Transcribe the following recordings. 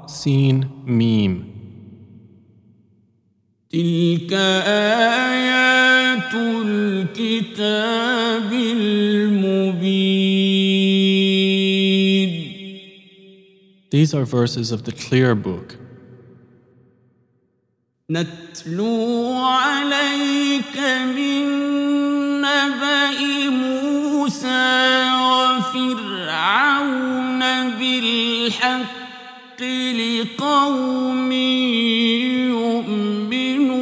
طاسيم ميم Da, Sin, Mim. تلك آيات الكتاب المبين These are verses of the clear book. نتلو عليك من نبأ موسى وفرعون بالحق لقوم يؤمنون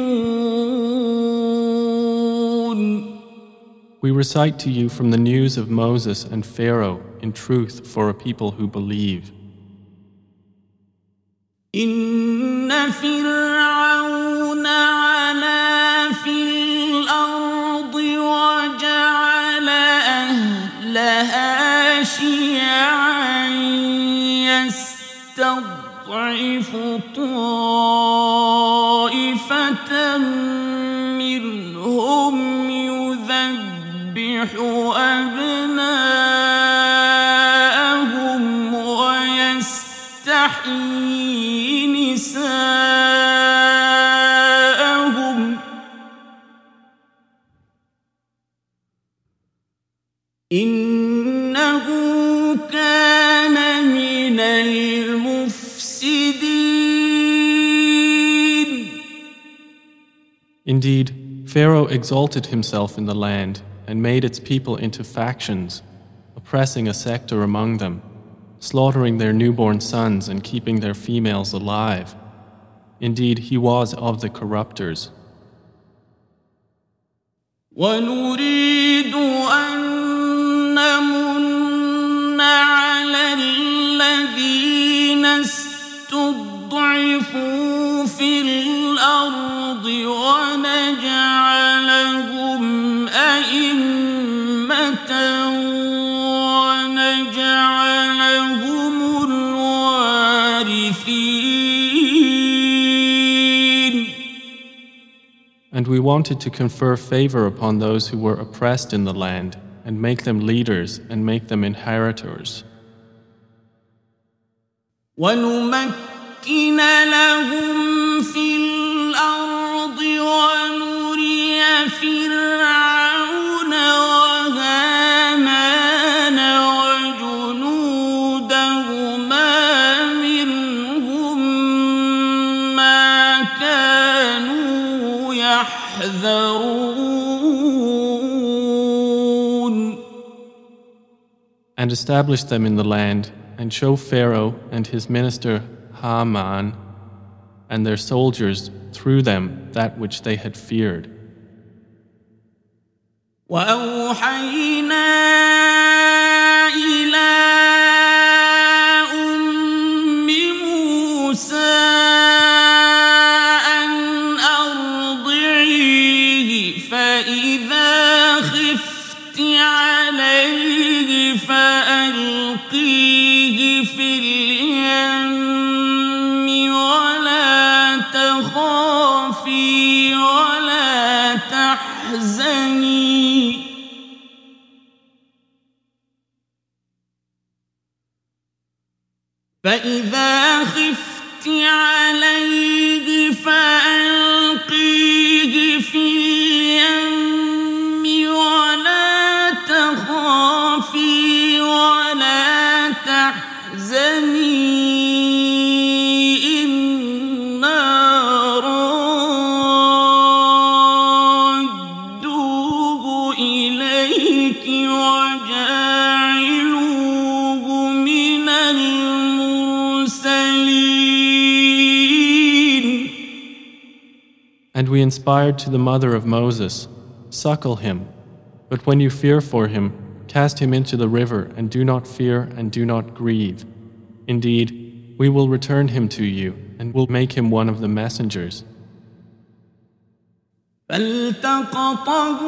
We recite to you from the news of Moses and Pharaoh in truth for a people who believe. إن فرعون علا في الأرض وجعل أهلها شيعا يستضعف طائفة منهم يذبح أبناءهم ويستحيي نساءهم إنه Indeed, Pharaoh exalted himself in the land and made its people into factions, oppressing a sector among them, slaughtering their newborn sons and keeping their females alive. Indeed, he was of the corrupters. ونريد أن نمن استضعفوا في الأرض ونجعلهم أئمة ونجعلهم الوارثين And we wanted to confer favor upon those who were oppressed in the land and make them leaders and make them inheritors. ونمكن لهم في الأرض ونري فرعون وهامان وجنودهما منهم ما كانوا يحذرون And establish them in the land and show Pharaoh and his minister Haman and their soldiers through them that which they had feared. وأوحينا إلى فإذا خفت عليه فألقيه And we inspired to the mother of Moses, Suckle him, but when you fear for him, cast him into the river, and do not fear and do not grieve. Indeed, we will return him to you and will make him one of the messengers. فالتقطه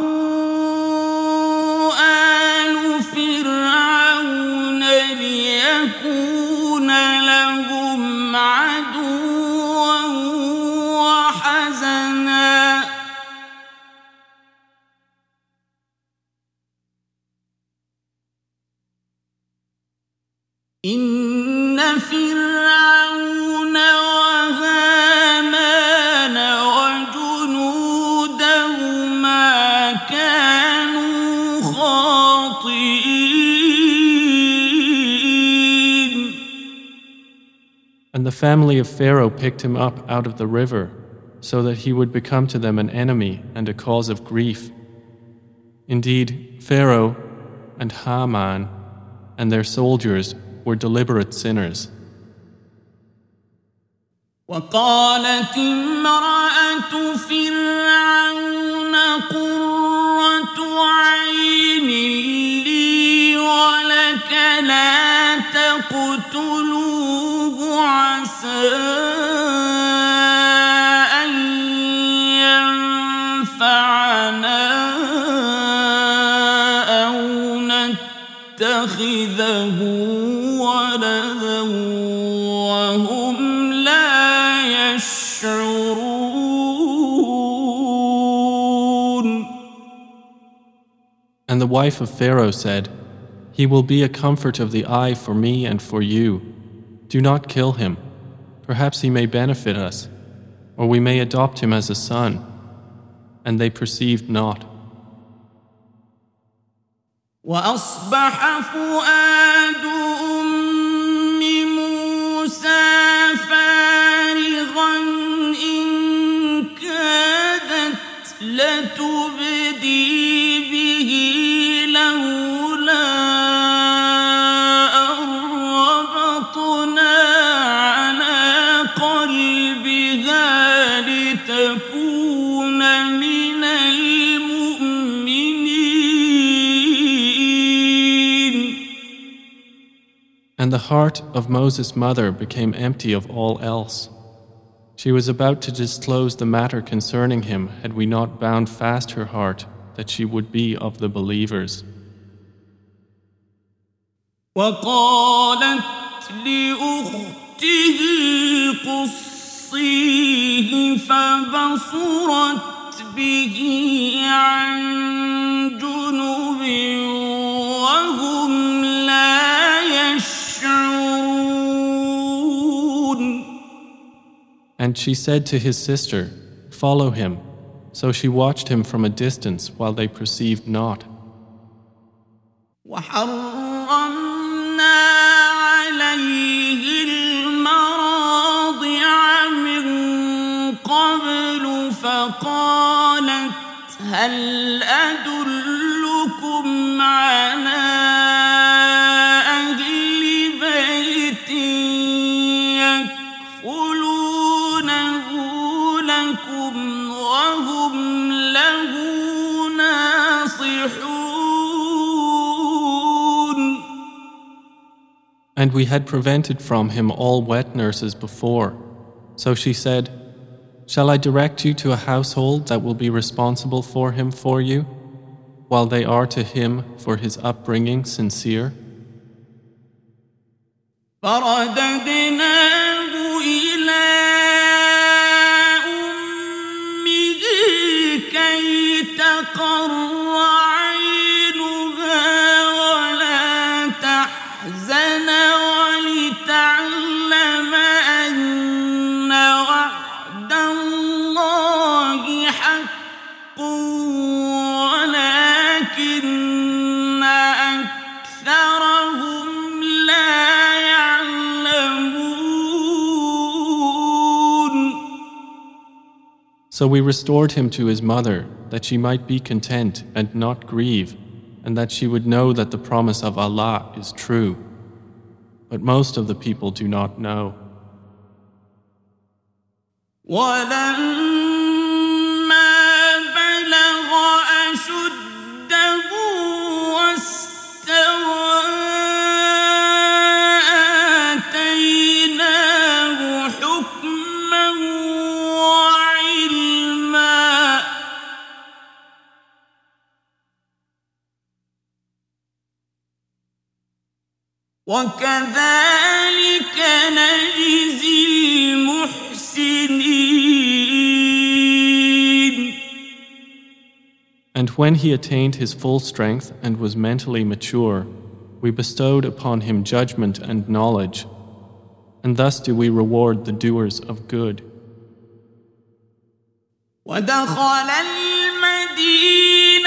آل فرعون ليكون لهم عدوا إن فرعون وهامان وجنودهما كانوا خاطئين And the family of Pharaoh picked him up out of the river, so that he would become to them an enemy and a cause of grief. Indeed, Pharaoh and Haman and their soldiers were deliberate sinners. وقالت امرأة فرعون قرة عين لي ولك لا تقتلوه عسى the wife of Pharaoh said, He will be a comfort of the eye for me and for you. Do not kill him. Perhaps he may benefit us, or we may adopt him as a son. And they perceived not. وأصبح فؤاد أم موسى فارغا إن كادت لتبدي And the heart of Moses' mother became empty of all else. She was about to disclose the matter concerning him had we not bound fast her heart that she would be of the believers. وقالت لأخته قصيه فبصرت به عن جنب And she said to his sister, Follow him. So she watched him from a distance while they perceived not. وحرمنا عليه المراضع من قبل فقالت هل أدلكم على And we had prevented from him all wet nurses before. So she said, Shall I direct you to a household that will be responsible for him for you, while they are to him for his upbringing sincere? So we restored him to his mother, that she might be content and not grieve, and that she would know that the promise of Allah is true. But most of the people do not know. وكذلك نجزي المحسنين And when he attained his full strength and was mentally mature, we bestowed upon him judgment and knowledge, and thus do we reward the doers of good. ودخل المدينة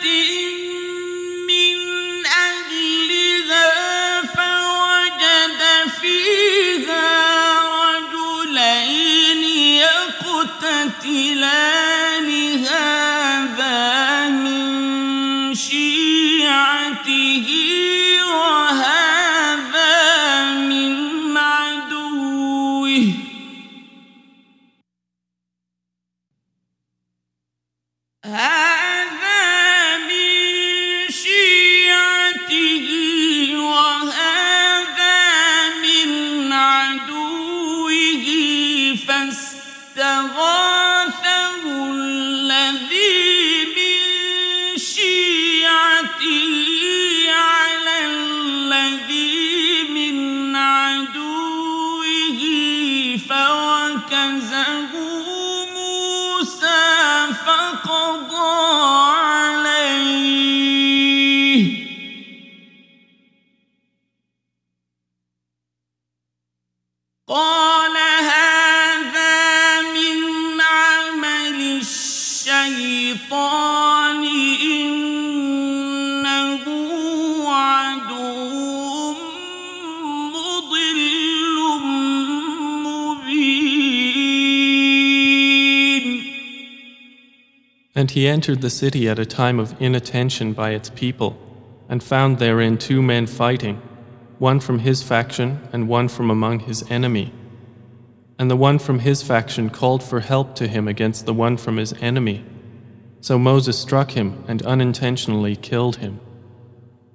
第一 And he entered the city at a time of inattention by its people, and found therein two men fighting, one from his faction and one from among his enemy. And the one from his faction called for help to him against the one from his enemy. So Moses struck him and unintentionally killed him.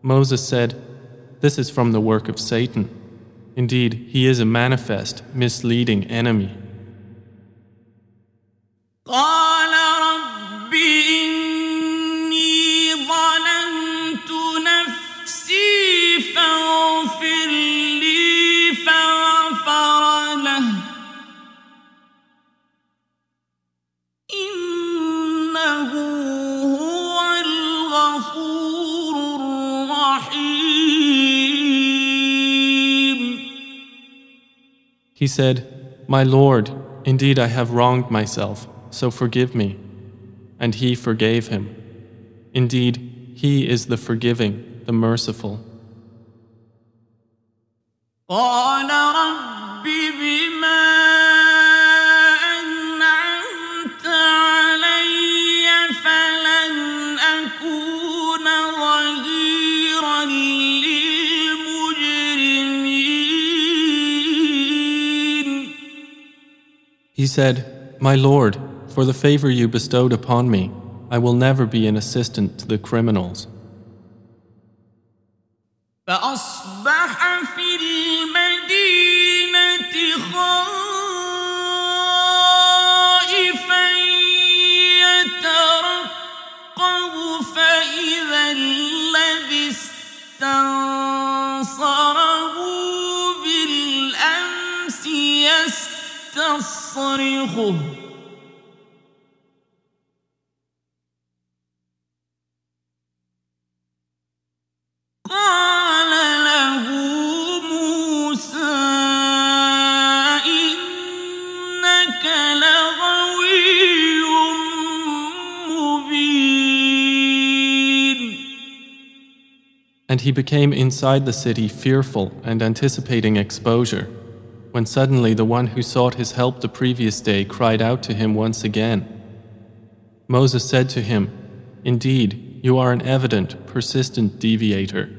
Moses said, This is from the work of Satan. Indeed, he is a manifest, misleading enemy. He said, My Lord, indeed I have wronged myself, so forgive me. And he forgave him. Indeed, he is the forgiving, the merciful. He said, My Lord, for the favor you bestowed upon me, I will never be an assistant to the criminals. فأصبح في المدينة خائفا يترقب فإذا الذي استنصره بالأمس يستصرخه قال له موسى إنك لغوي مبين And he became inside the city fearful and anticipating exposure, when suddenly the one who sought his help the previous day cried out to him once again. Moses said to him, Indeed, you are an evident, persistent deviator.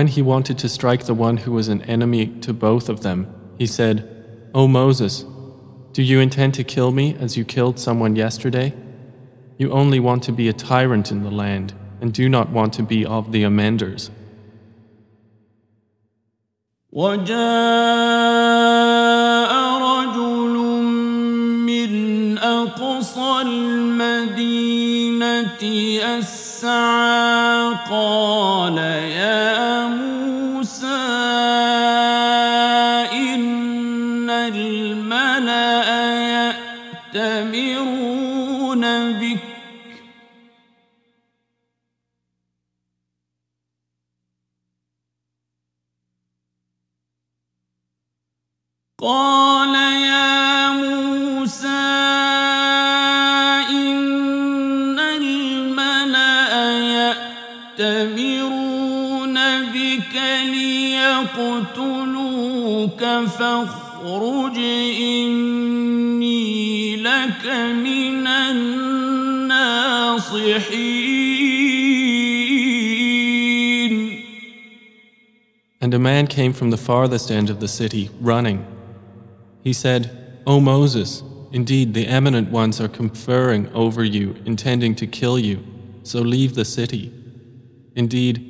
when he wanted to strike the one who was an enemy to both of them, he said, O Moses, do you intend to kill me as you killed someone yesterday? You only want to be a tyrant in the land and do not want to be of the amenders. وجاء رجل من أقصى المدينة يسعى قال يا بك ليقتلوك فاخرج إني لك من الناصحين And a man came from the farthest end of the city, running. He said, O Moses, indeed the eminent ones are conferring over you, intending to kill you, so leave the city. Indeed,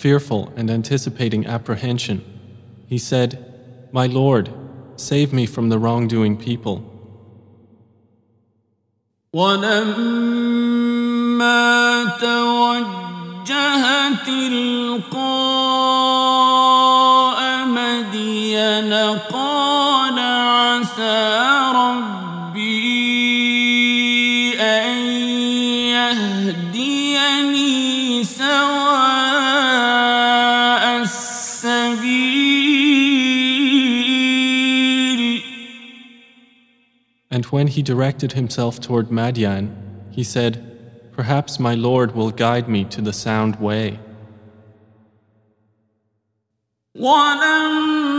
fearful and anticipating apprehension. He said, My Lord, save me from the wrongdoing people. ولما توجه تلقاء مدين قال when he directed himself toward Madian, he said, Perhaps my Lord will guide me to the sound way. ولما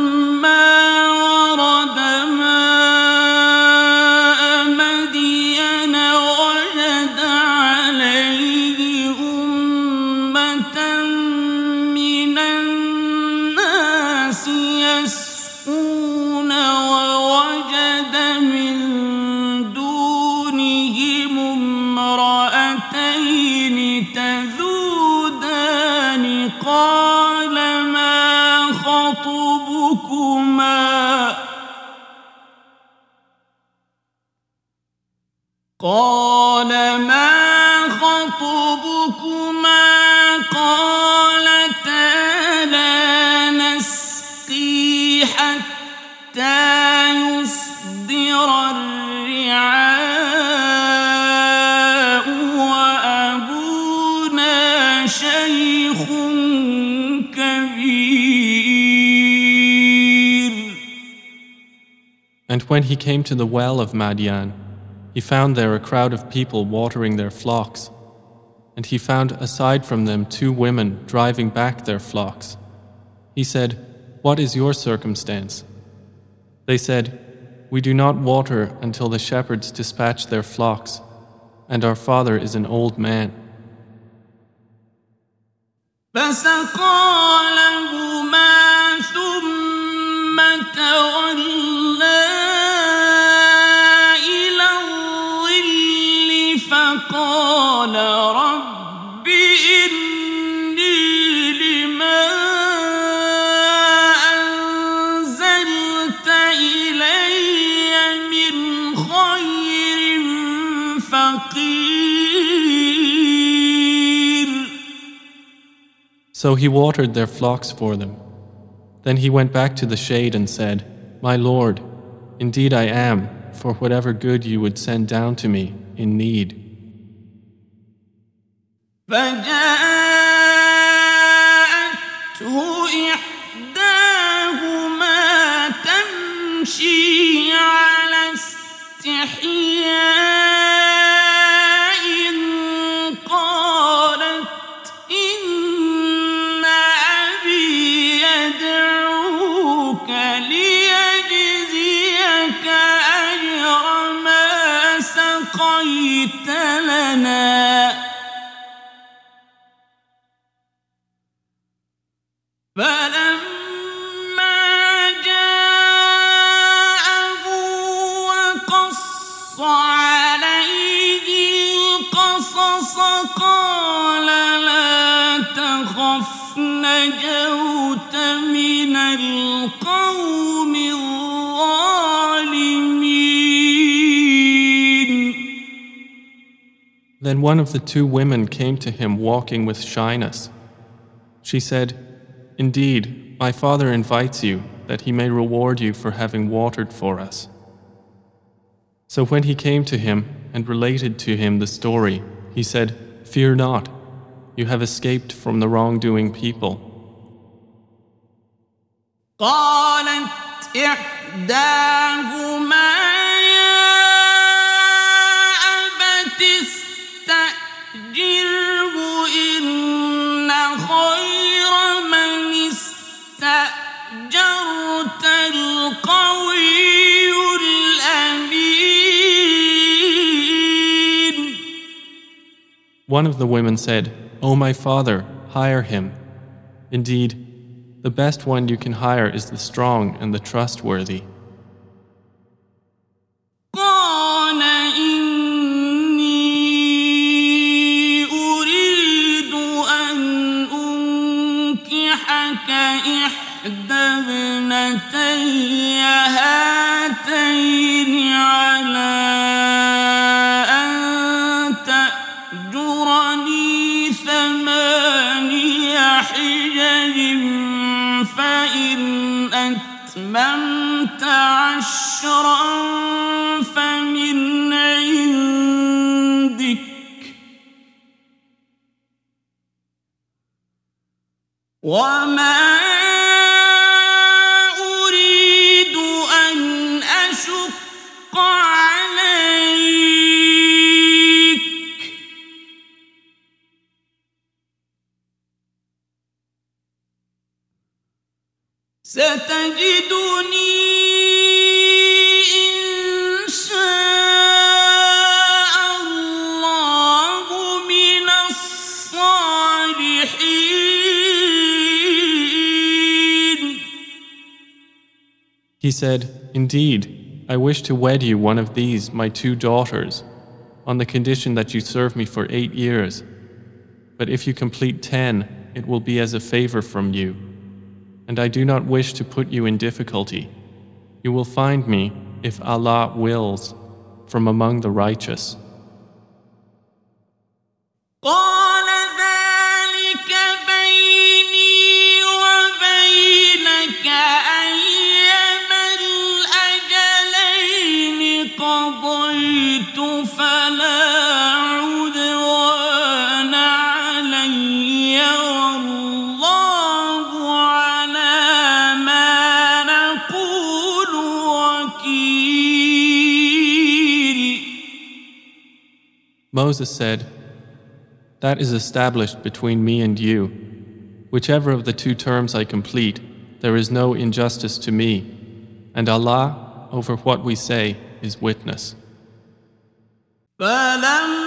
قال ما خطبكما قالتا لا نسقي حتى يصدر الرعاء وأبونا شيخ كبير. And when he came to the well of Madian, he found there a crowd of people watering their flocks. And he found aside from them two women driving back their flocks. He said, What is your circumstance? They said, We do not water until the shepherds dispatch their flocks, and our father is an old man. فسقى لهما ثم تولى So he watered their flocks for them. Then he went back to the shade and said, My Lord, indeed I am, for whatever good you would send down to me, in need. تخف نجوت من القوم الظالمين Then one of the two women came to him walking with shyness. She said, Indeed, my father invites you that he may reward you for having watered for us. So when he came to him and related to him the story, he said, Fear not, you have escaped from the wrongdoing people. One of the women said, O my father, hire him. Indeed, the best one you can hire is the strong and the trustworthy. قال إني أريد أن أنكحك إحدى ابنتي هاتين على أتممت عشرا فمن عندك. وما ستجدني إن شاء الله من الصالحين He said, Indeed, I wish to wed you one of these, my two daughters, on the condition that you serve me for eight years. But if you complete ten, it will be as a favor from you. And I do not wish to put you in difficulty. You will find me, if Allah wills, from among the righteous. Moses said, That is established between me and you. Whichever of the two terms I complete, there is no injustice to me, and Allah, over what we say, is witness. فلما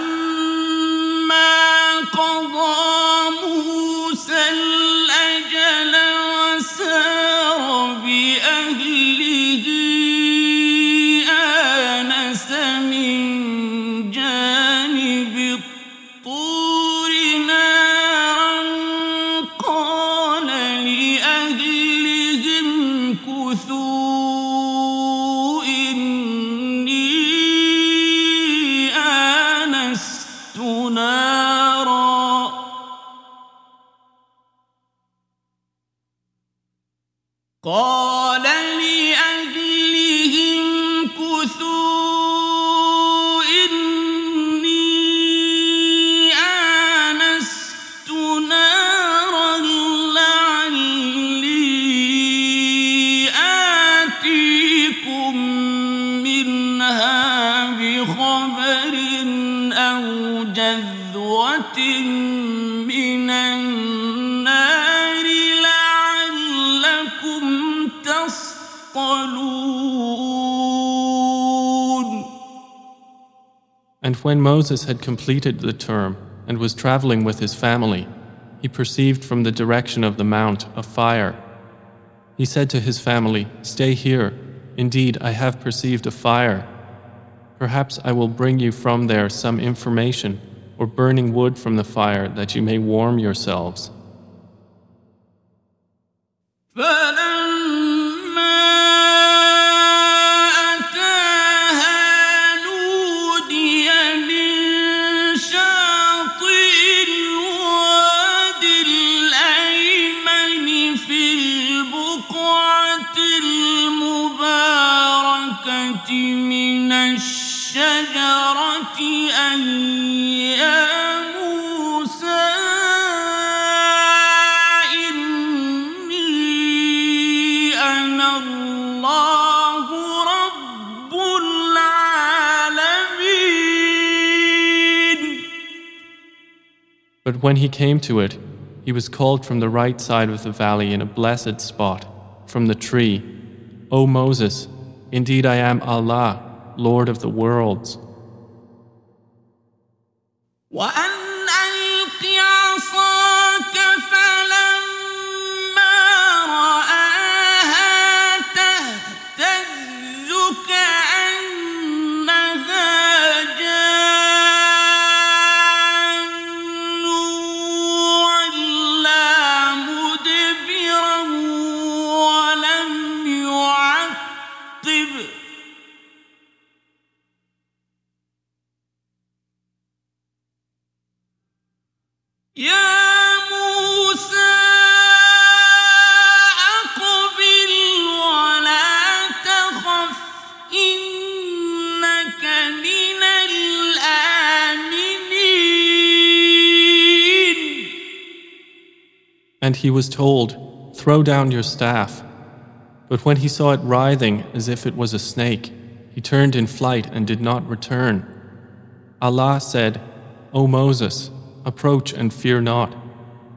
And when Moses had completed the term and was traveling with his family, he perceived from the direction of the mount a fire. He said to his family, Stay here. Indeed, I have perceived a fire. Perhaps I will bring you from there some information or burning wood from the fire that you may warm yourselves. البقعة المباركة من الشجرة أن يا موسى إني أنا الله رب العالمين But when he came to it, he was called from the right side of the valley in a blessed spot, from the tree, O Moses, indeed I am Allah, Lord of the worlds. he was told, Throw down your staff. But when he saw it writhing as if it was a snake, he turned in flight and did not return. Allah said, O Moses, approach and fear not.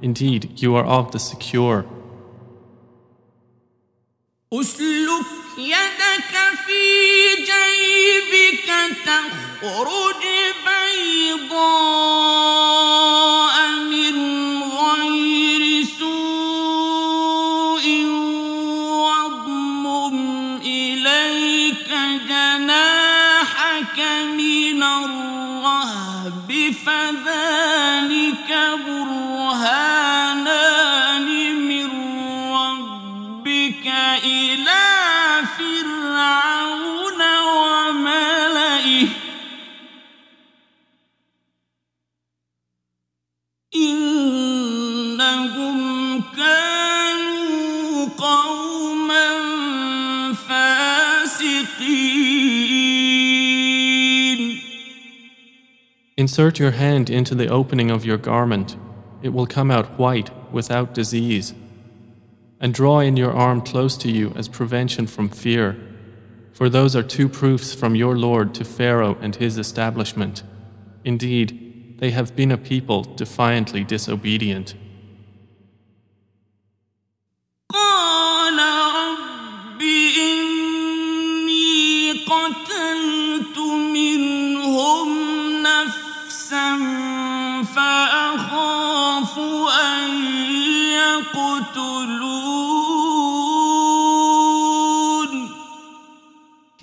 Indeed, you are of the secure. أسلك يدك في جيبك تخرج بيضاء قوما فاسقين Insert your hand into the opening of your garment. It will come out white, without disease. And draw in your arm close to you as prevention from fear. For those are two proofs from your Lord to Pharaoh and his establishment. Indeed, they have been a people defiantly disobedient.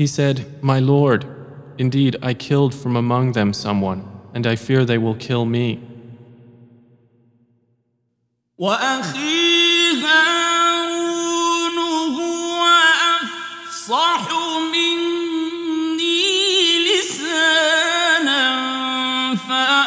He said, My Lord, indeed I killed from among them someone, and I fear they will kill me. وأخي هارون هو أفصح مني لسانا فأرسله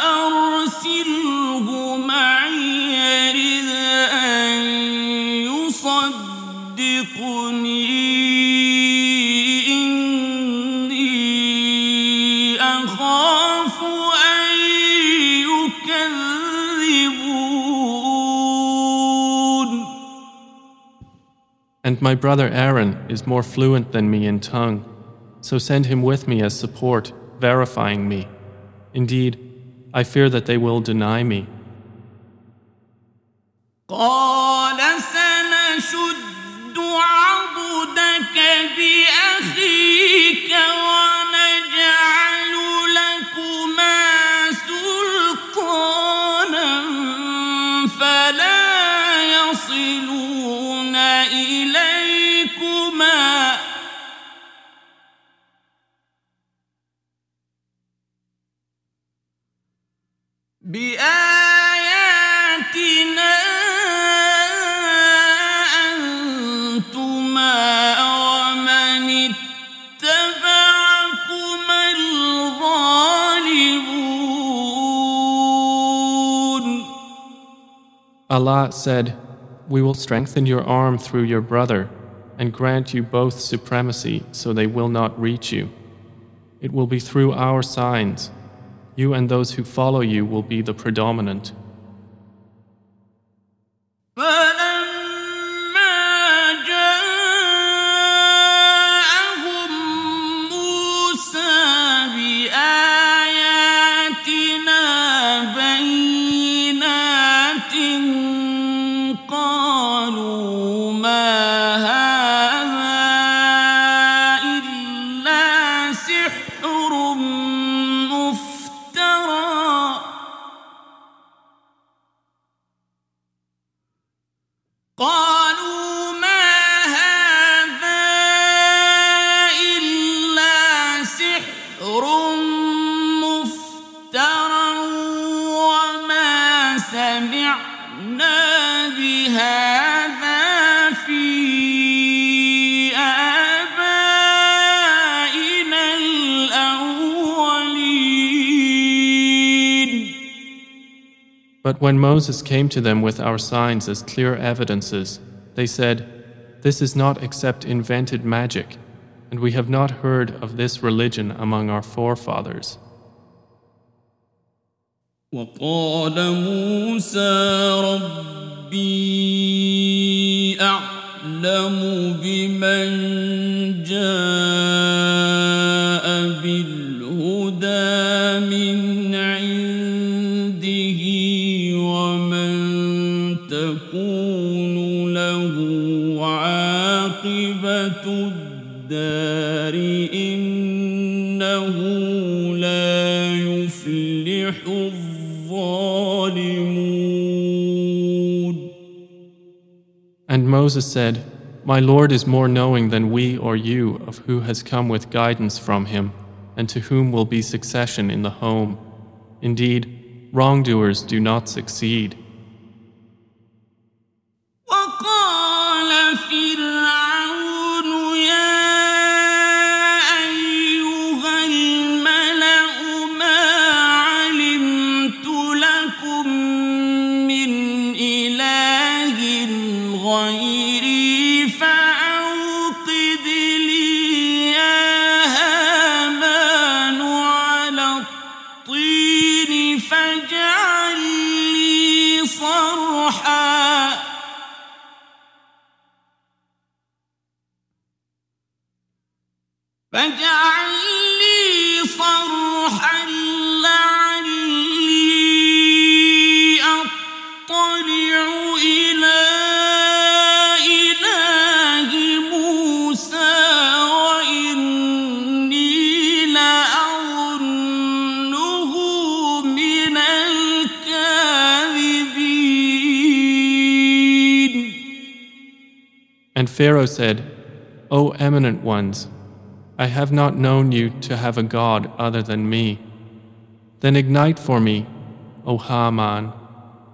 And my brother Aaron is more fluent than me in tongue. So send him with me as support, verifying me. Indeed, I fear that they will deny me. قال سنشد عضدك بأخيك ونجعل بآياتنا أنتما ومن اتبعكما الغالبون Allah said, We will strengthen your arm through your brother and grant you both supremacy so they will not reach you. It will be through our signs. You and those who follow you will be the predominant. But when Moses came to them with our signs as clear evidences, they said, This is not except invented magic, and we have not heard of this religion among our forefathers. وقال موسى ربي أعلم بمن جاء الدار إنه لا يفلح الظالمون And Moses said, My Lord is more knowing than we or you of who has come with guidance from him, and to whom will be succession in the home. Indeed, wrongdoers do not succeed. غيري Pharaoh said, O eminent ones, I have not known you to have a God other than me. Then ignite for me, O Haman,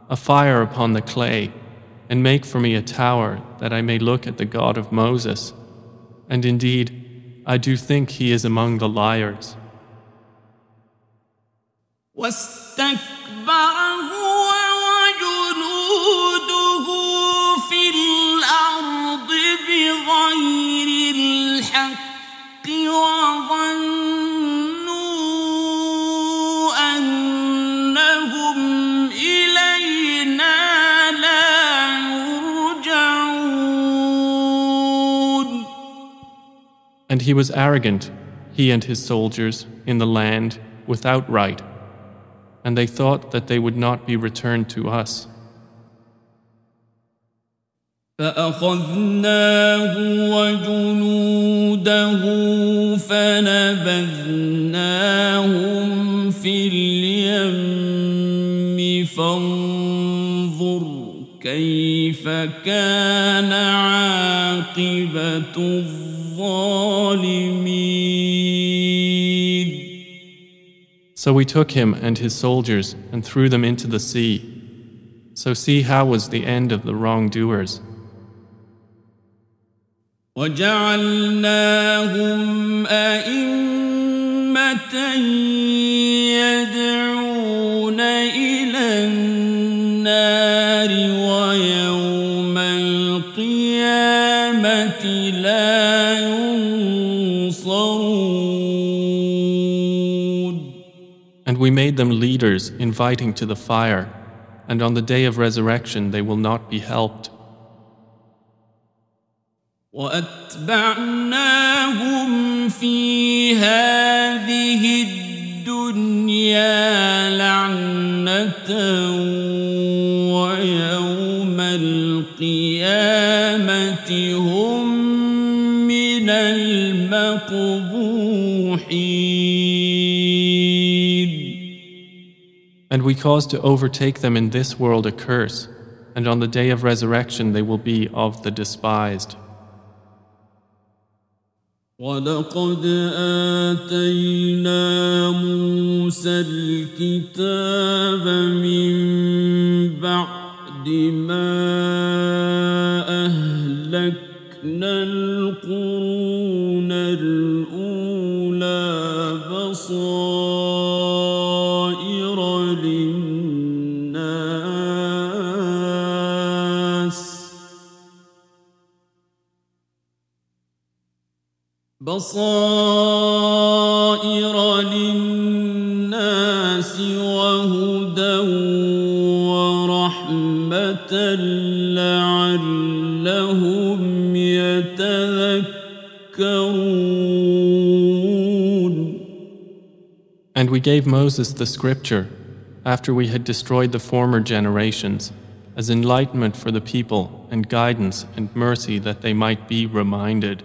a fire upon the clay, and make for me a tower that I may look at the God of Moses. And indeed, I do think he is among the liars. واستكبر بغير الحق وظنوا أنهم إلينا لا يرجعون And he was arrogant, he and his soldiers, in the land without right, and they thought that they would not be returned to us. فأخذناه وجنوده فنبذناهم في اليم فانظر كيف كان عاقبة الظالمين So we took him and his soldiers and threw them into the sea. So see how was the end of the wrongdoers. وجعلناهم أئمة يدعون إلى النار ويوم القيامة لا ينصرون And we made them leaders inviting to the fire, and on the day of resurrection they will not be helped. واتبعناهم في هذه الدنيا لعنه ويوم القيامه هم من المقبوحين And we caused to overtake them in this world a curse, and on the day of resurrection they will be of the despised. ولقد آتينا موسى الكتاب من بعد ما أهلكنا القرون الأولى بصائر للناس وهدى ورحمة لعلهم يتذكرون And we gave Moses the scripture after we had destroyed the former generations as enlightenment for the people and guidance and mercy that they might be reminded.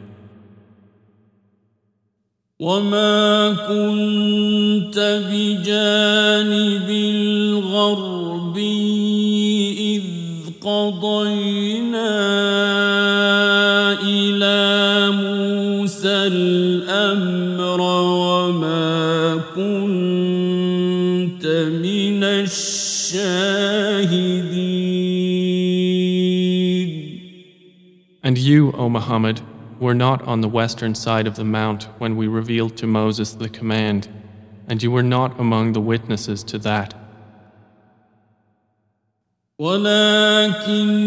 وما كنت بجانب الغربي إذ قضينا إلى موسى الأمر وما كنت من الشاهدين And you, O Muhammad, were not on the western side of the mount when we revealed to Moses the command, and you were not among the witnesses to that. ولكننا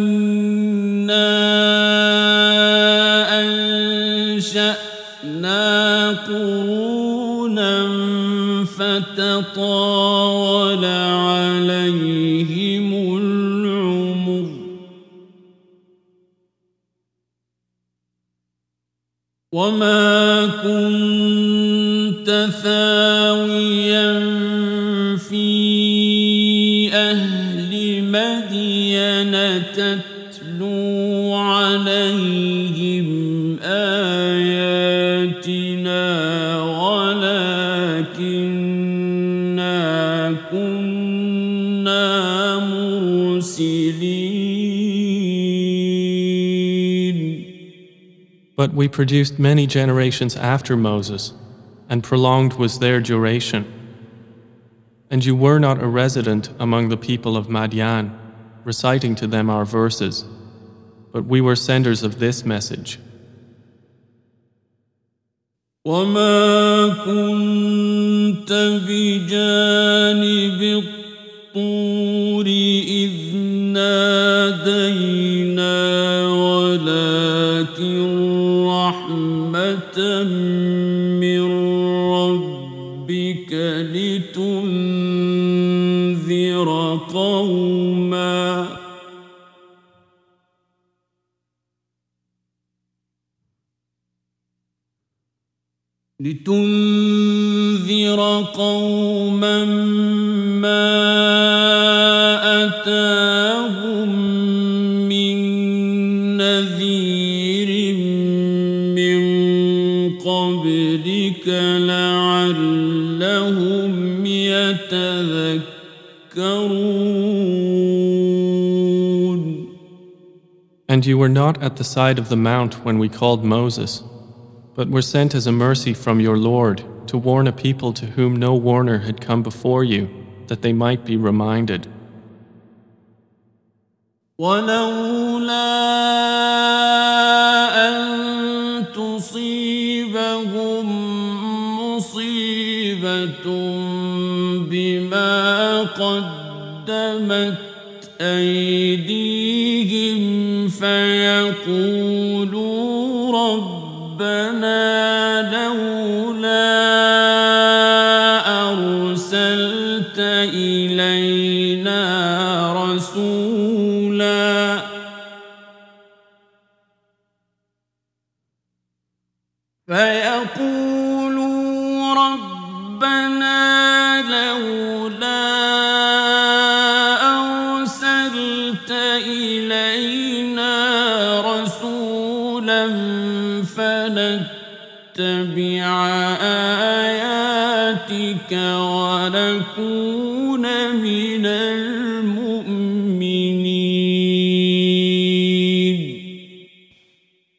وما But we produced many generations after Moses, and prolonged was their duration. And you were not a resident among the people of Madian, reciting to them our verses, but we were senders of this message. وما كنت بجانب الطور إذ نادينا لتنذر قوما ما أتاهم من نذير من قبلك لعلهم يتذكرون And you were not at the side of the mount when we called Moses, but were sent as a mercy from your Lord to warn a people to whom no warner had come before you, that they might be reminded. ولولا أن تصيبهم مصيبة بما قدمت أيديهم فيقولوا ربنا آياتك ونكون من المؤمنين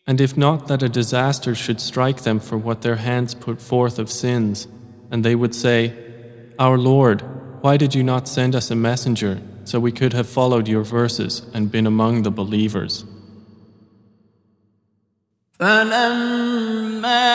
And if not that a disaster should strike them for what their hands put forth of sins, and they would say, Our Lord, why did you not send us a messenger so we could have followed your verses and been among the believers? فلما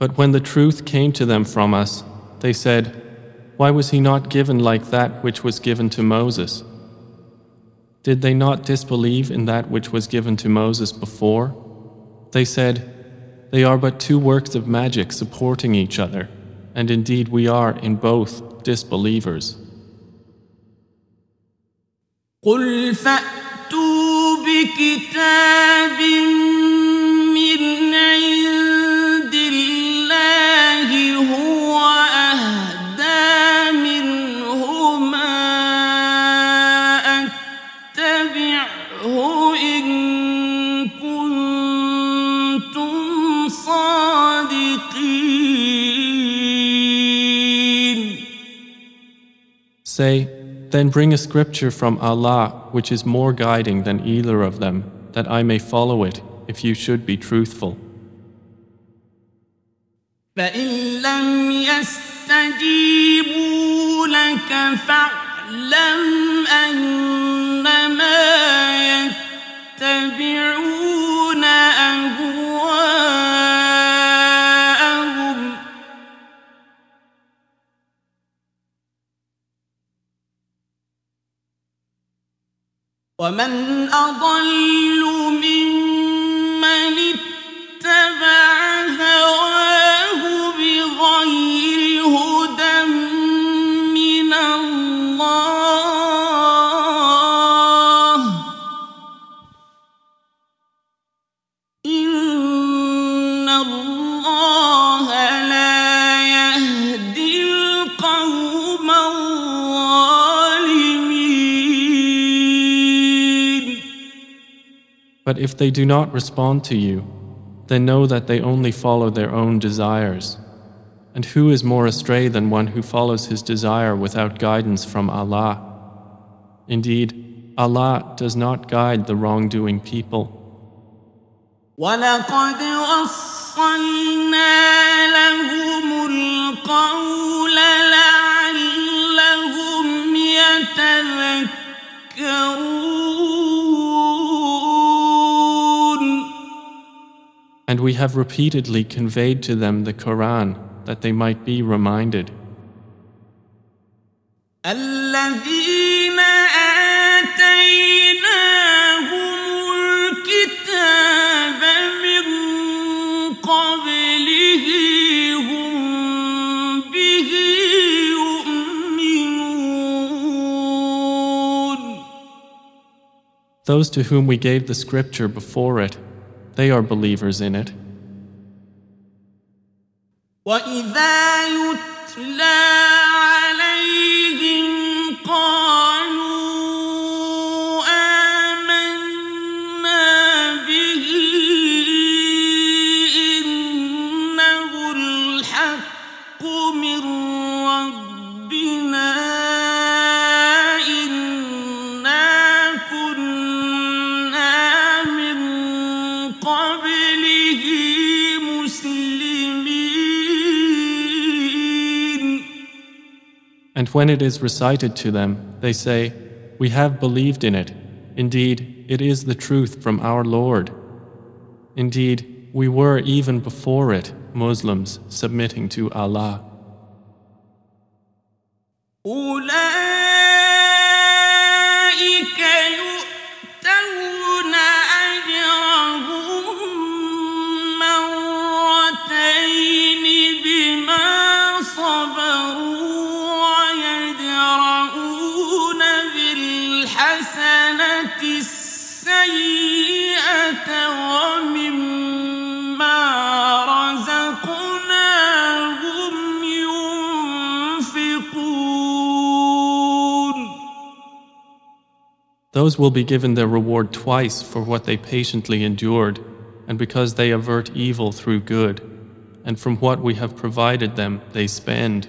But when the truth came to them from us, they said, Why was he not given like that which was given to Moses? Did they not disbelieve in that which was given to Moses before? They said, They are but two works of magic supporting each other, and indeed we are in both disbelievers. قل فأتوا بكتاب Then bring a scripture from Allah which is more guiding than either of them, that I may follow it if you should be truthful. فإن لم يستجيبوا لك فاعلم أنما يتبعون ومن أضل ممن But if they do not respond to you, then know that they only follow their own desires. And who is more astray than one who follows his desire without guidance from Allah? Indeed, Allah does not guide the wrongdoing people. ولقد وصلنا لهم القول لعلهم يتذكرون And we have repeatedly conveyed to them the Quran that they might be reminded. Those to whom we gave the scripture before it they are believers in it. وإذا يتلى عليهم And when it is recited to them, they say, We have believed in it. Indeed, it is the truth from our Lord. Indeed, we were even before it Muslims submitting to Allah. Those will be given their reward twice for what they patiently endured, and because they avert evil through good, and from what we have provided them they spend.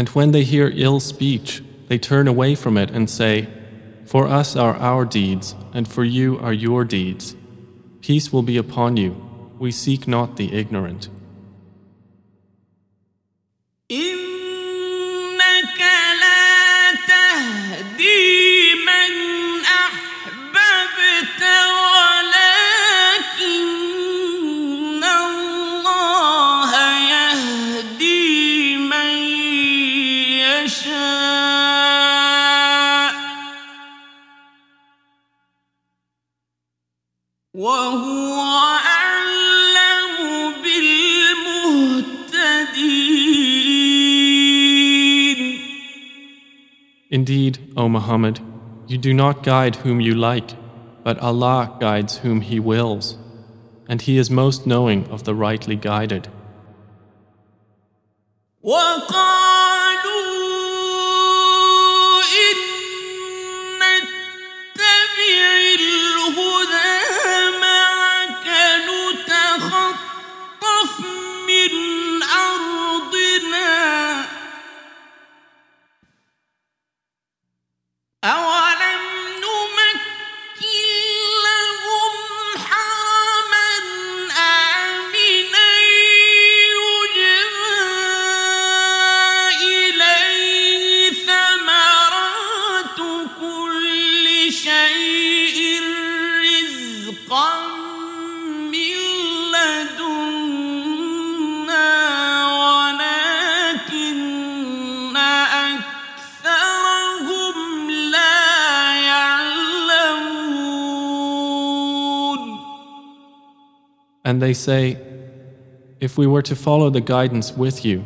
And when they hear ill speech, they turn away from it and say, For us are our deeds, and for you are your deeds. Peace will be upon you. We seek not the ignorant. Indeed, O Muhammad, you do not guide whom you like, but Allah guides whom He wills, and He is most knowing of the rightly guided. وقالوا إن And they say, If we were to follow the guidance with you,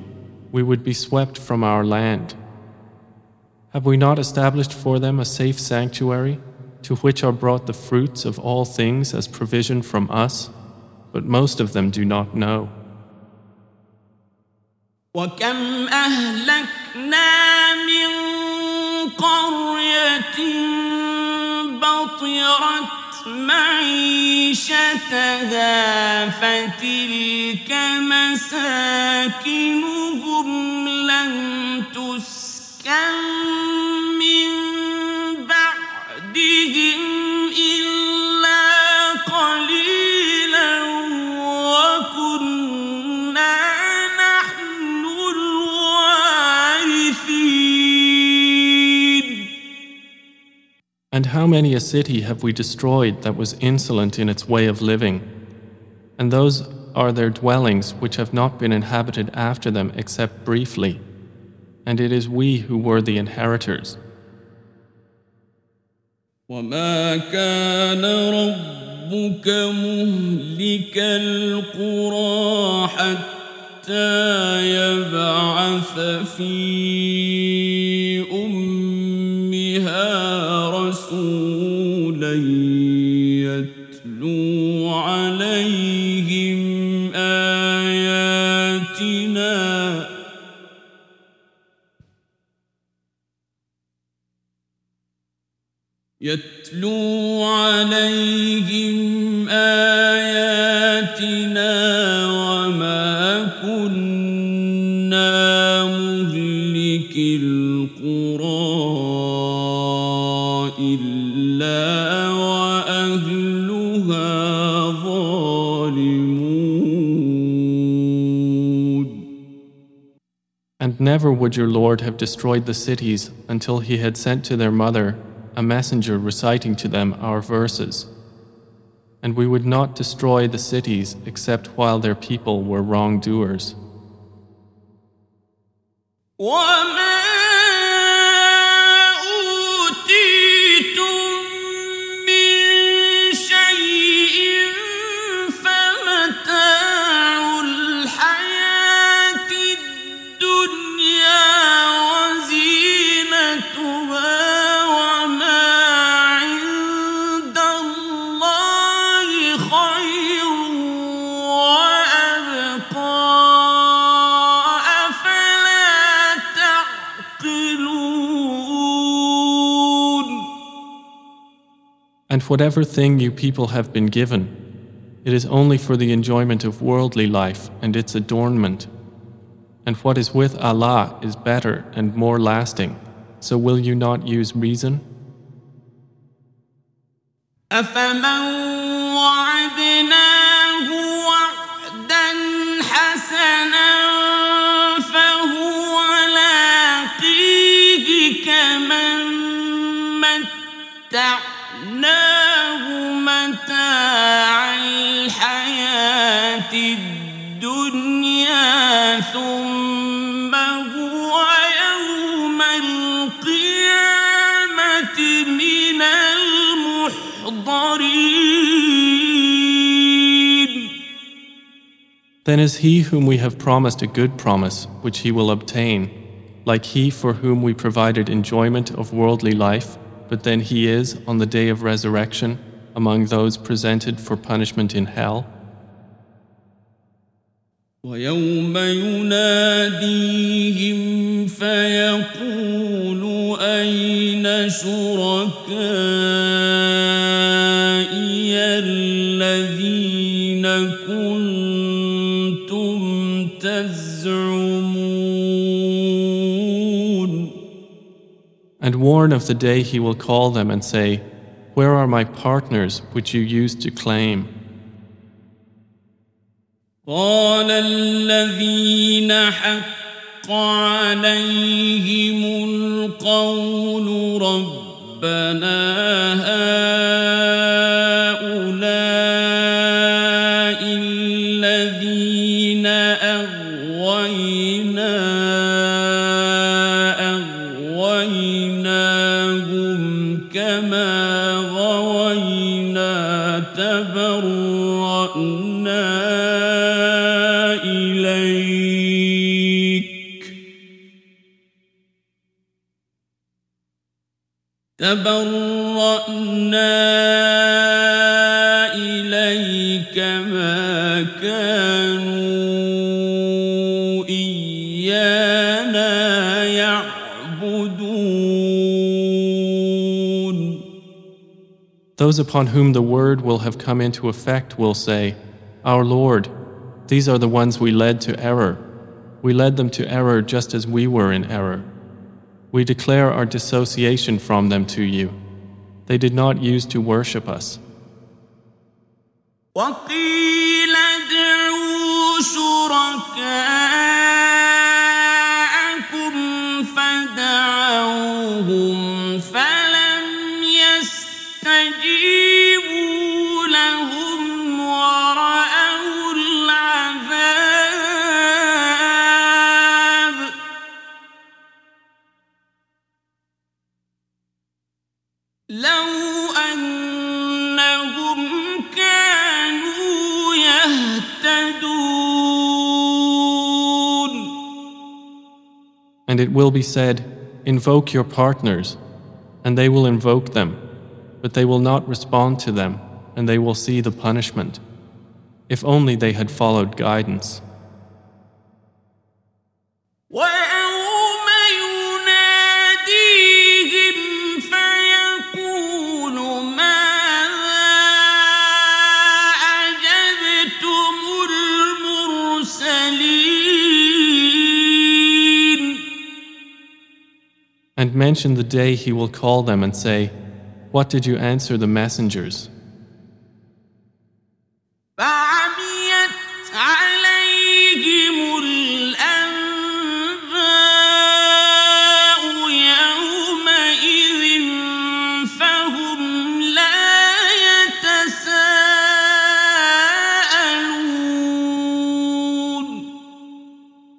we would be swept from our land. Have we not established for them a safe sanctuary, to which are brought the fruits of all things as provision from us? But most of them do not know. وكم أهلكنا من قرية بطرت معيشتها فتلك مساكنهم لم تسكن. And how many a city have we destroyed that was insolent in its way of living? And those are their dwellings which have not been inhabited after them except briefly. And it is we who were the inheritors. وما كان ربك مهلك القرى حتى يبعث في رسولا يتلو عليهم آياتنا. يتلو عليهم And never would your Lord have destroyed the cities until he had sent to their mother a messenger reciting to them our verses. And we would not destroy the cities except while their people were wrongdoers. If whatever thing you people have been given, it is only for the enjoyment of worldly life and its adornment, and what is with Allah is better and more lasting, so will you not use reason? down. Then is he whom we have promised a good promise, which he will obtain, like he for whom we provided enjoyment of worldly life, but then he is, on the day of resurrection, among those presented for punishment in hell? ويوم يناديهم فيقول أين شركائي And warn of the day he will call them and say, Where are my partners which you used to claim? قال الذين حق عليهم القول ربنا هؤلاء تبرأنا إليك ما كانوا إيانا يعبدون Those upon whom the word will have come into effect will say, Our Lord, these are the ones we led to error. We led them to error just as we were in error. We declare our dissociation from them to you. They did not use to worship us. It will be said, Invoke your partners, and they will invoke them, but they will not respond to them, and they will see the punishment. If only they had followed guidance. Mention the day he will call them and say, What did you answer the messengers?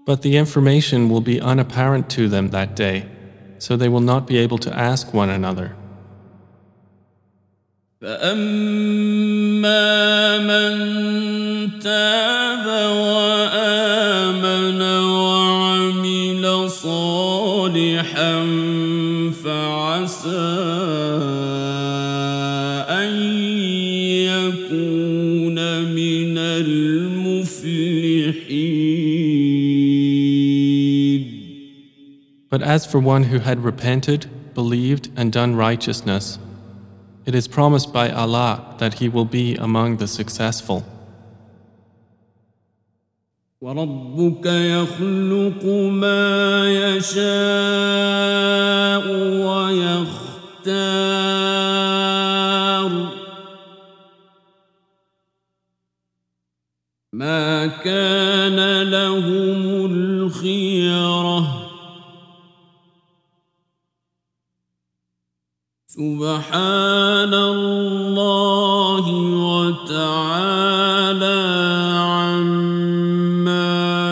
But the information will be unapparent to them that day so they will not be able to ask one another. فأما من تاب وآمن وعمل صالحا فعسى But as for one who had repented, believed, and done righteousness, it is promised by Allah that he will be among the successful. وربك يخلق ما يشاء ويختار ما كان لهم الخيره سبحان الله وتعالى عما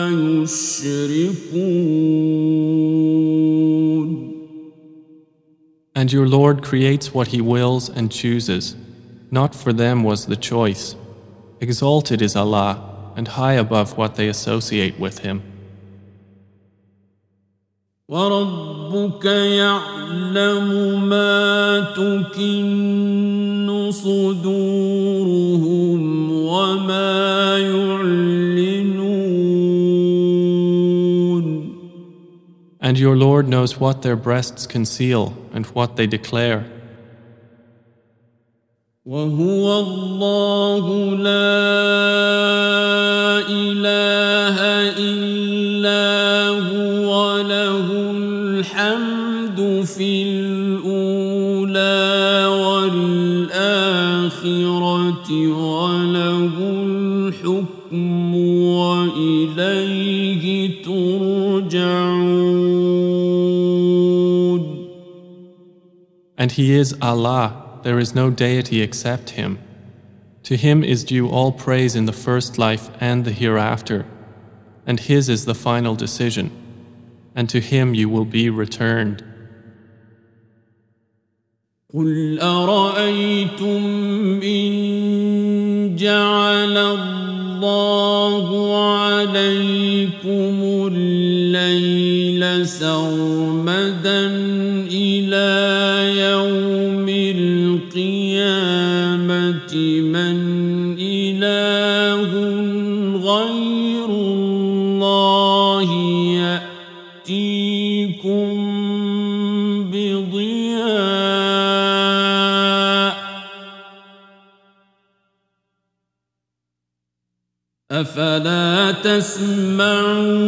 يشركون And your Lord creates what He wills and chooses. Not for them was the choice. Exalted is Allah, and high above what they associate with Him. وربك يعلم ما تكن صدورهم وما يعلنون And your Lord knows what their breasts conceal and what they declare. وهو الله لا إله إلا هو له الحمد في الأولى والآخرة وله الحكم وإليه ترجعون. And He is Allah, there is no deity except Him. To Him is due all praise in the first life and the hereafter, and His is the final decision, and to Him you will be returned. قل أرأيتم إن جعل الله عليكم الليل سرمدا إلى أفلا تسمعون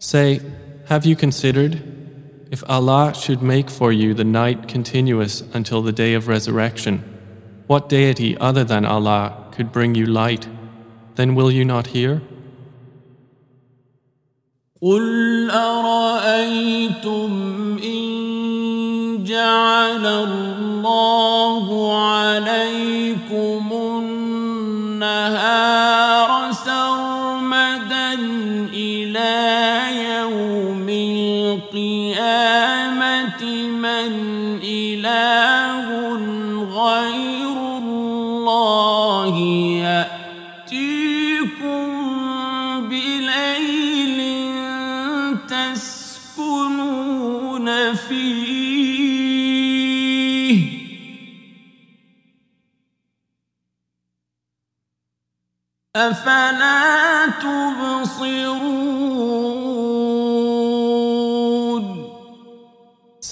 Say, have you considered? If Allah should make for you the night continuous until the day of resurrection, what deity other than Allah could bring you light? Then will you not hear? قل أرأيتم إن جعل الله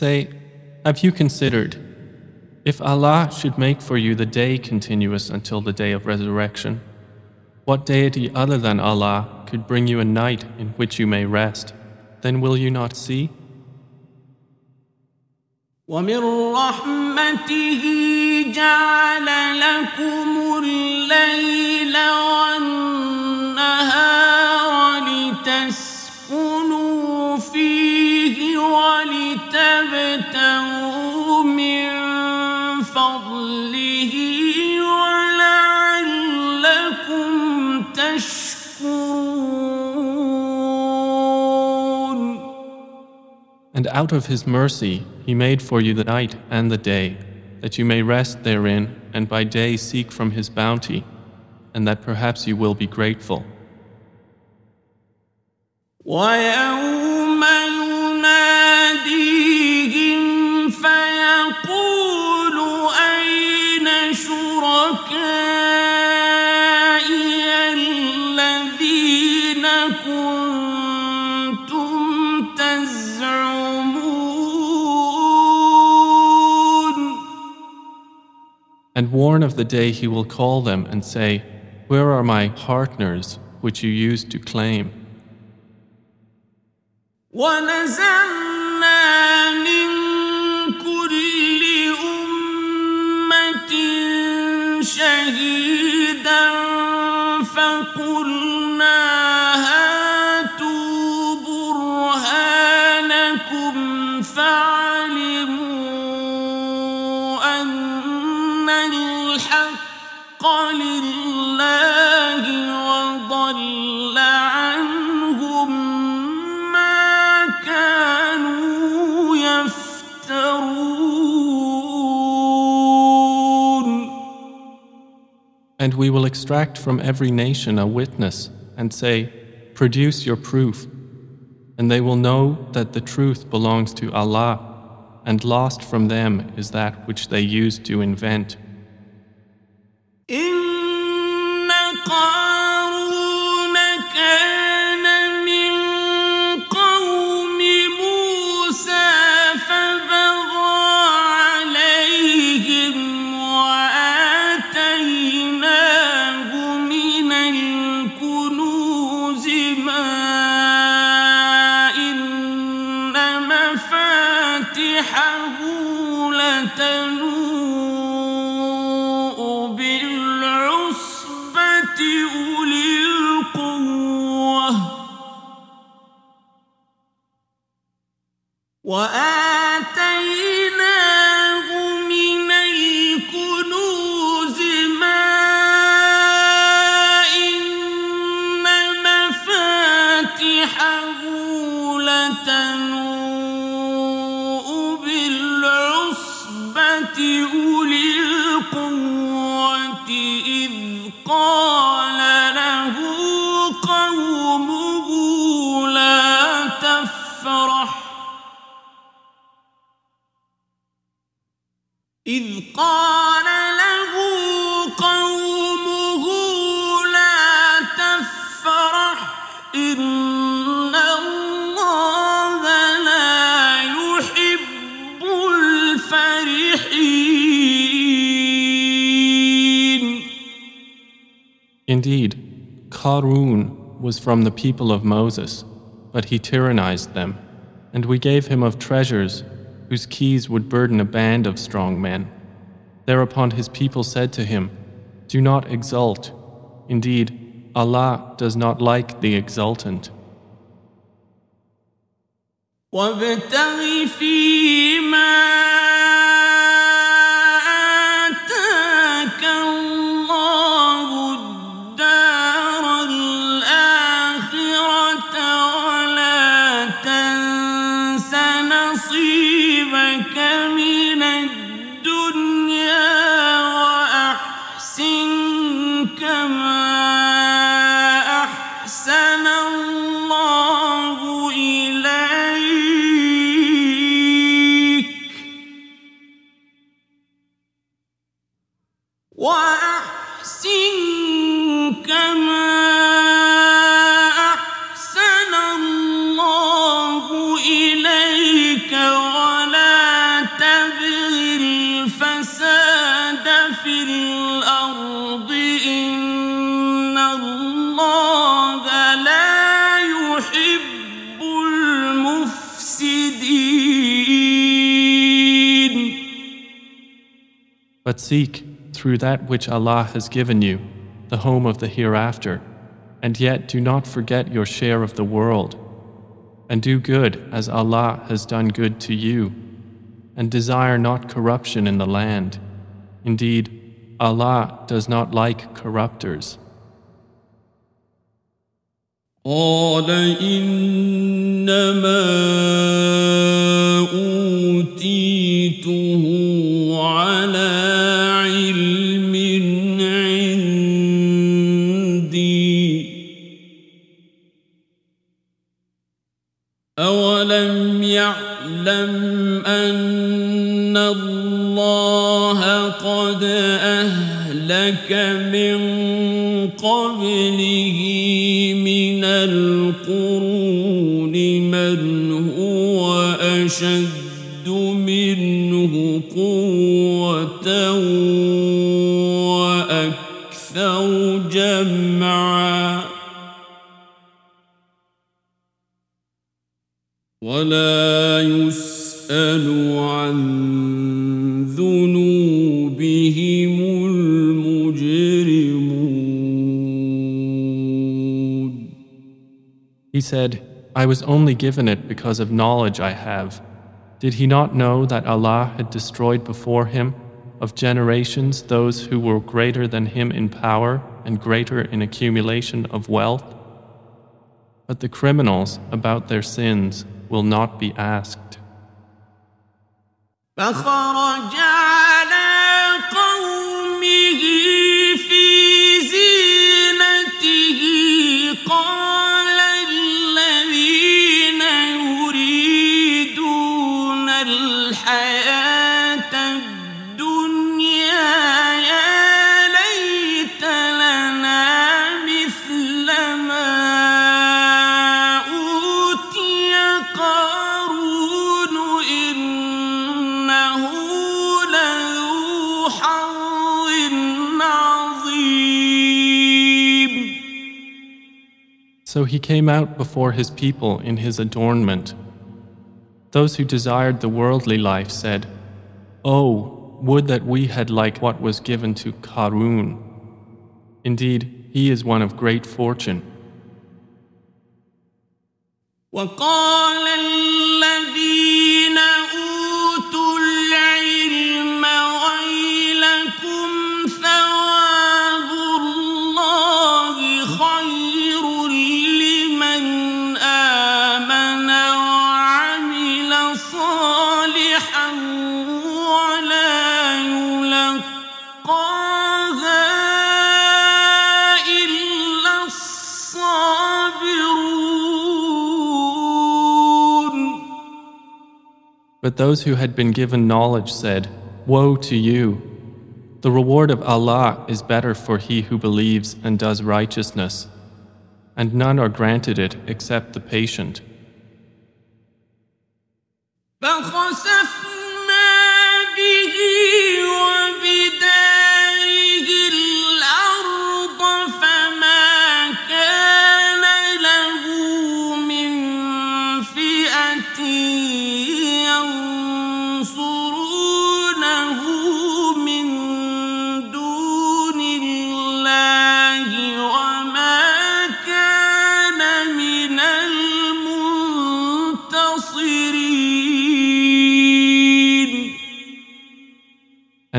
Say, have you considered? If Allah should make for you the day continuous until the day of resurrection, what deity other than Allah could bring you a night in which you may rest? Then will you not see? ومن رحمته جعل لكم الليل والنهار And out of His mercy, He made for you the night and the day, that you may rest therein and by day seek from His bounty, and that perhaps you will be grateful. And warn of the day He will call them and say, Where are my partners which you used to claim? ونزعنا من كل أمة شهيدا فقلنا هاتوا برهانكم فعلموا And we will extract from every nation a witness and say, Produce your proof. And they will know that the truth belongs to Allah, and lost from them is that which they used to invent. Indeed, Qarun was from the people of Moses, but he tyrannized them, and we gave him of treasures whose keys would burden a band of strong men. Thereupon his people said to him, Do not exult. Indeed, Allah does not like the exultant. وابتغ فيما But seek, through that which Allah has given you, the home of the hereafter, and yet do not forget your share of the world. And do good as Allah has done good to you, and desire not corruption in the land. Indeed, Allah does not like corruptors. قال إنما أوتيته من قبله من القرون من هو أشد منه قوة وأكثر جمعا. ولا He said, I was only given it because of knowledge I have. Did he not know that Allah had destroyed before him of generations those who were greater than him in power and greater in accumulation of wealth? But the criminals about their sins will not be asked. فخرج على قومه So he came out before his people in his adornment. Those who desired the worldly life said, Oh, would that we had like what was given to Qarun. Indeed, he is one of great fortune. وقال الذين But those who had been given knowledge said, Woe to you! The reward of Allah is better for he who believes and does righteousness, and none are granted it except the patient.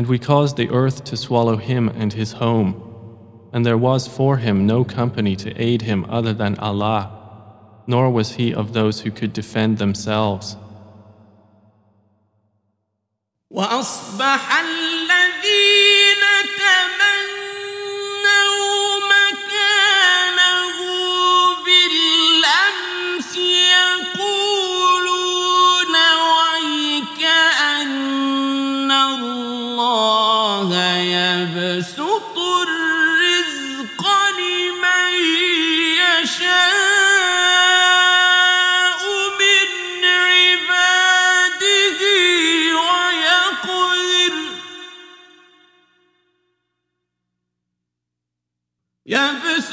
And we caused the earth to swallow him and his home, and there was for him no company to aid him other than Allah, nor was he of those who could defend themselves. وأصبح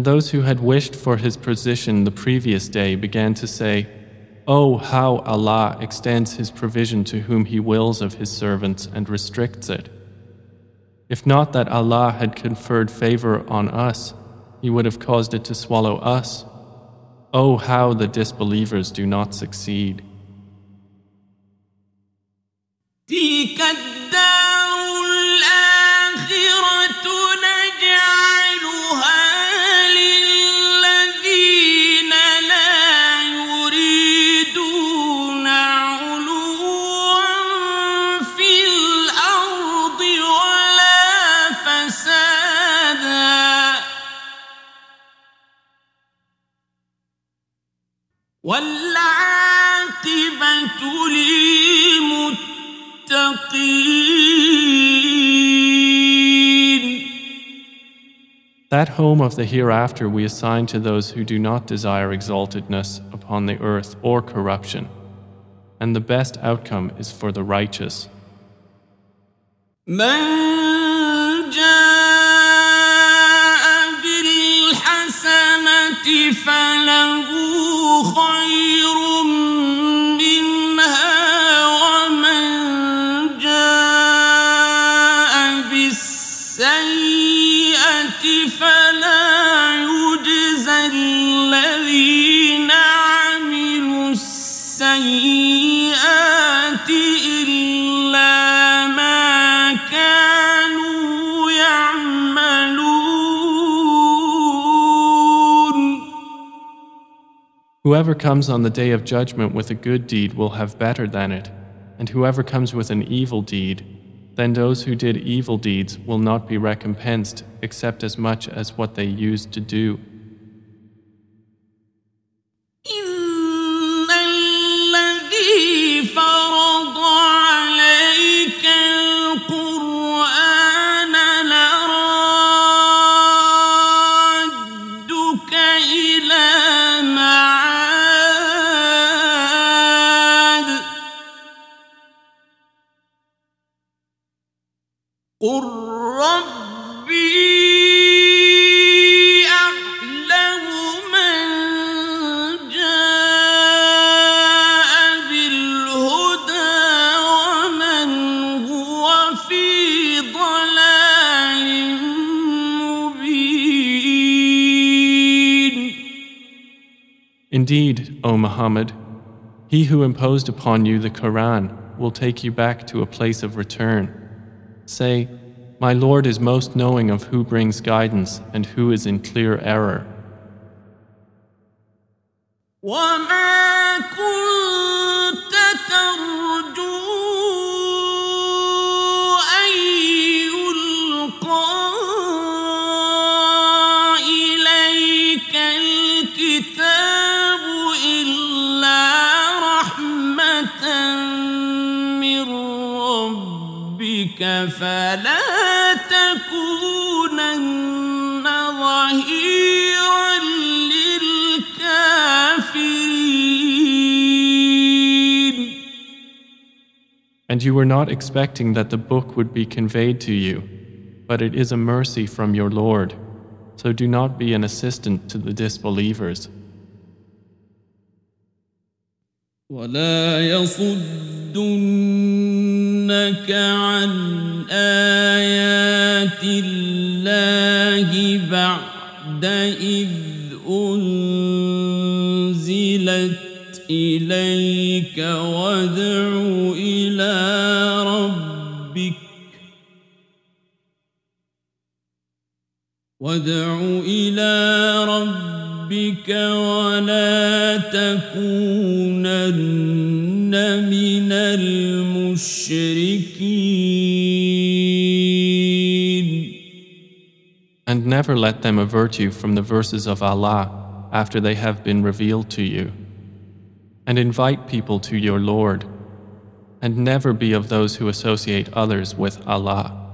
And those who had wished for his position the previous day began to say, Oh, how Allah extends His provision to whom He wills of His servants and restricts it. If not that Allah had conferred favor on us, He would have caused it to swallow us. Oh, how the disbelievers do not succeed. That home of the hereafter we assign to those who do not desire exaltedness upon the earth or corruption, and the best outcome is for the righteous. فله Whoever comes on the day of judgment with a good deed will have better than it, and whoever comes with an evil deed, then those who did evil deeds will not be recompensed except as much as what they used to do. Indeed, O Muhammad, he who imposed upon you the Quran will take you back to a place of return. Say, My Lord is most knowing of who brings guidance and who is in clear error. And you were not expecting that the book would be conveyed to you, but it is a mercy from your Lord. So do not be an assistant to the disbelievers. ولا يصدنك عن آيات الله بعد إذ أنزلت إليك وادع إلى ربك وادع إلى ربك ولا تكونن من المشركين And never let them avert you from the verses of Allah after they have been revealed to you. And invite people to your Lord. And never be of those who associate others with Allah.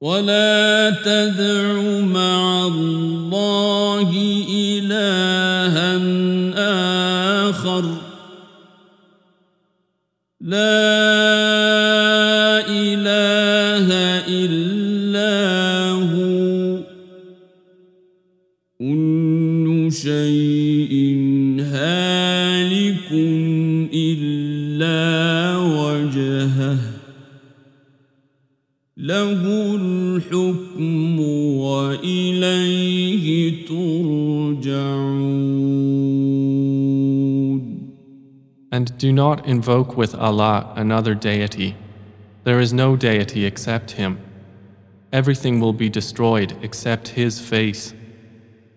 ولا تدع مع الله إلها آخر لا له الحكم وإليه ترجعون And do not invoke with Allah another deity. There is no deity except Him. Everything will be destroyed except His face.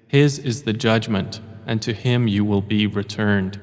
His is the judgment, and to Him you will be returned.